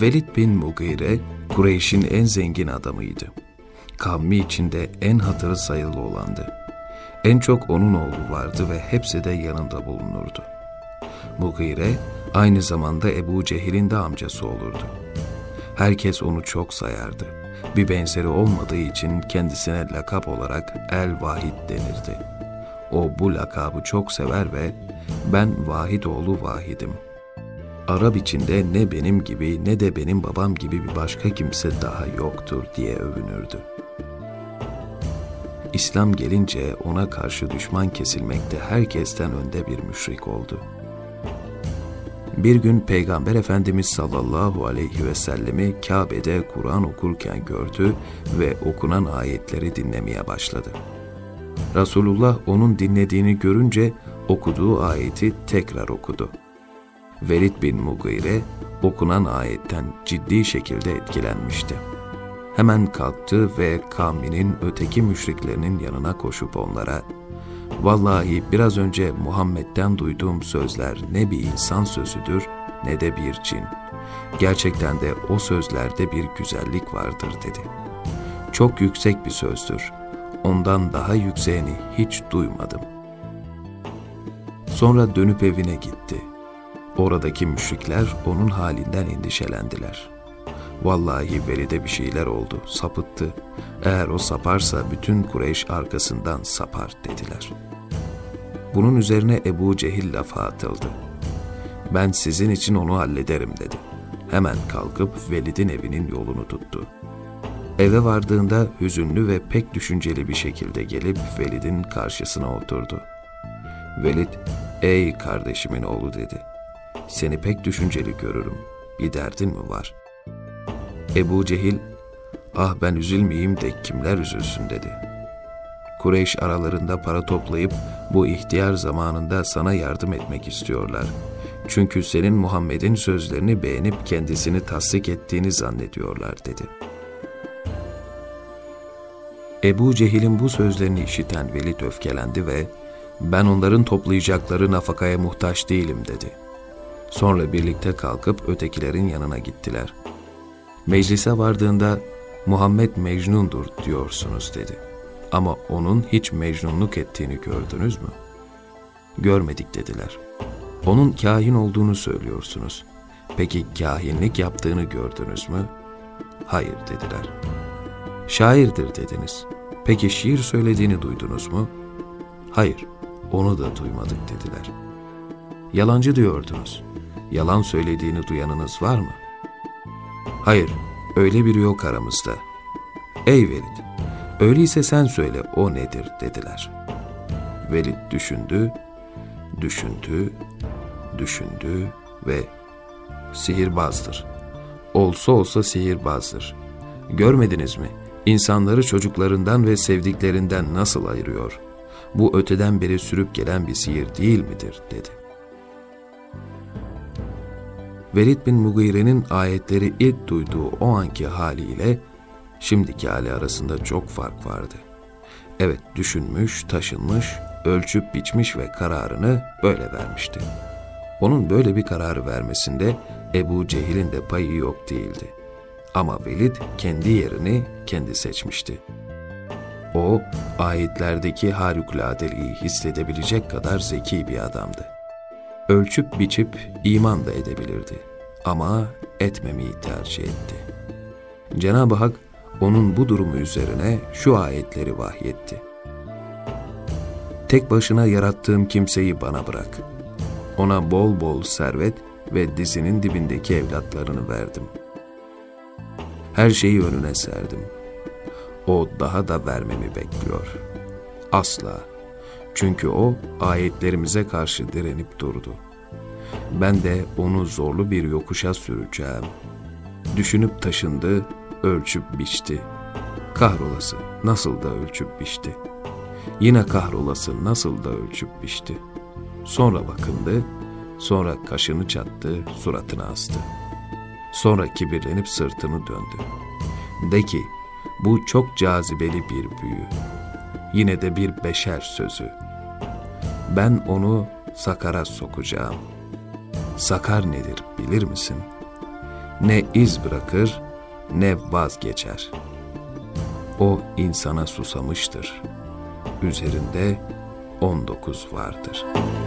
Velid bin Mugire, Kureyş'in en zengin adamıydı. Kavmi içinde en hatırı sayılı olandı. En çok onun oğlu vardı ve hepsi de yanında bulunurdu. Mugire, aynı zamanda Ebu Cehil'in de amcası olurdu. Herkes onu çok sayardı. Bir benzeri olmadığı için kendisine lakap olarak El Vahid denirdi. O bu lakabı çok sever ve ben Vahid oğlu Vahid'im. Arap içinde ne benim gibi ne de benim babam gibi bir başka kimse daha yoktur diye övünürdü. İslam gelince ona karşı düşman kesilmekte herkesten önde bir müşrik oldu. Bir gün Peygamber Efendimiz sallallahu aleyhi ve sellemi Kabe'de Kur'an okurken gördü ve okunan ayetleri dinlemeye başladı. Resulullah onun dinlediğini görünce okuduğu ayeti tekrar okudu. Velid bin Mugire okunan ayetten ciddi şekilde etkilenmişti. Hemen kalktı ve kavminin öteki müşriklerinin yanına koşup onlara Vallahi biraz önce Muhammed'den duyduğum sözler ne bir insan sözüdür ne de bir cin. Gerçekten de o sözlerde bir güzellik vardır dedi. Çok yüksek bir sözdür. Ondan daha yükseğini hiç duymadım. Sonra dönüp evine gitti. Oradaki müşrikler onun halinden endişelendiler. Vallahi Velid'e bir şeyler oldu, sapıttı. Eğer o saparsa bütün Kureyş arkasından sapar dediler. Bunun üzerine Ebu Cehil lafa atıldı. Ben sizin için onu hallederim dedi. Hemen kalkıp Velid'in evinin yolunu tuttu. Eve vardığında hüzünlü ve pek düşünceli bir şekilde gelip Velid'in karşısına oturdu. Velid, ''Ey kardeşimin oğlu'' dedi. ''Seni pek düşünceli görürüm. Bir derdin mi var?'' Ebu Cehil, ''Ah ben üzülmeyeyim de kimler üzülsün'' dedi. Kureyş aralarında para toplayıp bu ihtiyar zamanında sana yardım etmek istiyorlar. Çünkü senin Muhammed'in sözlerini beğenip kendisini tasdik ettiğini zannediyorlar dedi. Ebu Cehil'in bu sözlerini işiten Velid öfkelendi ve ben onların toplayacakları nafakaya muhtaç değilim dedi. Sonra birlikte kalkıp ötekilerin yanına gittiler. Meclise vardığında Muhammed Mecnun'dur diyorsunuz dedi. Ama onun hiç mecnunluk ettiğini gördünüz mü? Görmedik dediler. Onun kahin olduğunu söylüyorsunuz. Peki kahinlik yaptığını gördünüz mü? Hayır dediler. Şairdir dediniz. Peki şiir söylediğini duydunuz mu? Hayır, onu da duymadık dediler. Yalancı diyordunuz. Yalan söylediğini duyanınız var mı? Hayır, öyle biri yok aramızda. Ey Velid, öyleyse sen söyle o nedir dediler. Velid düşündü, düşündü, düşündü ve sihirbazdır. Olsa olsa sihirbazdır. Görmediniz mi? İnsanları çocuklarından ve sevdiklerinden nasıl ayırıyor? Bu öteden beri sürüp gelen bir sihir değil midir? dedi. Velid bin Mugire'nin ayetleri ilk duyduğu o anki haliyle şimdiki hali arasında çok fark vardı. Evet düşünmüş, taşınmış, ölçüp biçmiş ve kararını böyle vermişti. Onun böyle bir kararı vermesinde Ebu Cehil'in de payı yok değildi. Ama Velid kendi yerini kendi seçmişti. O, ayetlerdeki harikuladeliği hissedebilecek kadar zeki bir adamdı. Ölçüp biçip iman da edebilirdi. Ama etmemeyi tercih etti. Cenab-ı Hak onun bu durumu üzerine şu ayetleri vahyetti. Tek başına yarattığım kimseyi bana bırak. Ona bol bol servet ve dizinin dibindeki evlatlarını verdim. Her şeyi önüne serdim. O daha da vermemi bekliyor. Asla. Çünkü o ayetlerimize karşı direnip durdu. Ben de onu zorlu bir yokuşa süreceğim. Düşünüp taşındı, ölçüp biçti. Kahrolası nasıl da ölçüp biçti. Yine kahrolası nasıl da ölçüp biçti. Sonra bakındı, sonra kaşını çattı, suratını astı. Sonra kibirlenip sırtını döndü. De ki, bu çok cazibeli bir büyü yine de bir beşer sözü. Ben onu Sakar'a sokacağım. Sakar nedir bilir misin? Ne iz bırakır ne vazgeçer. O insana susamıştır. Üzerinde 19 vardır.''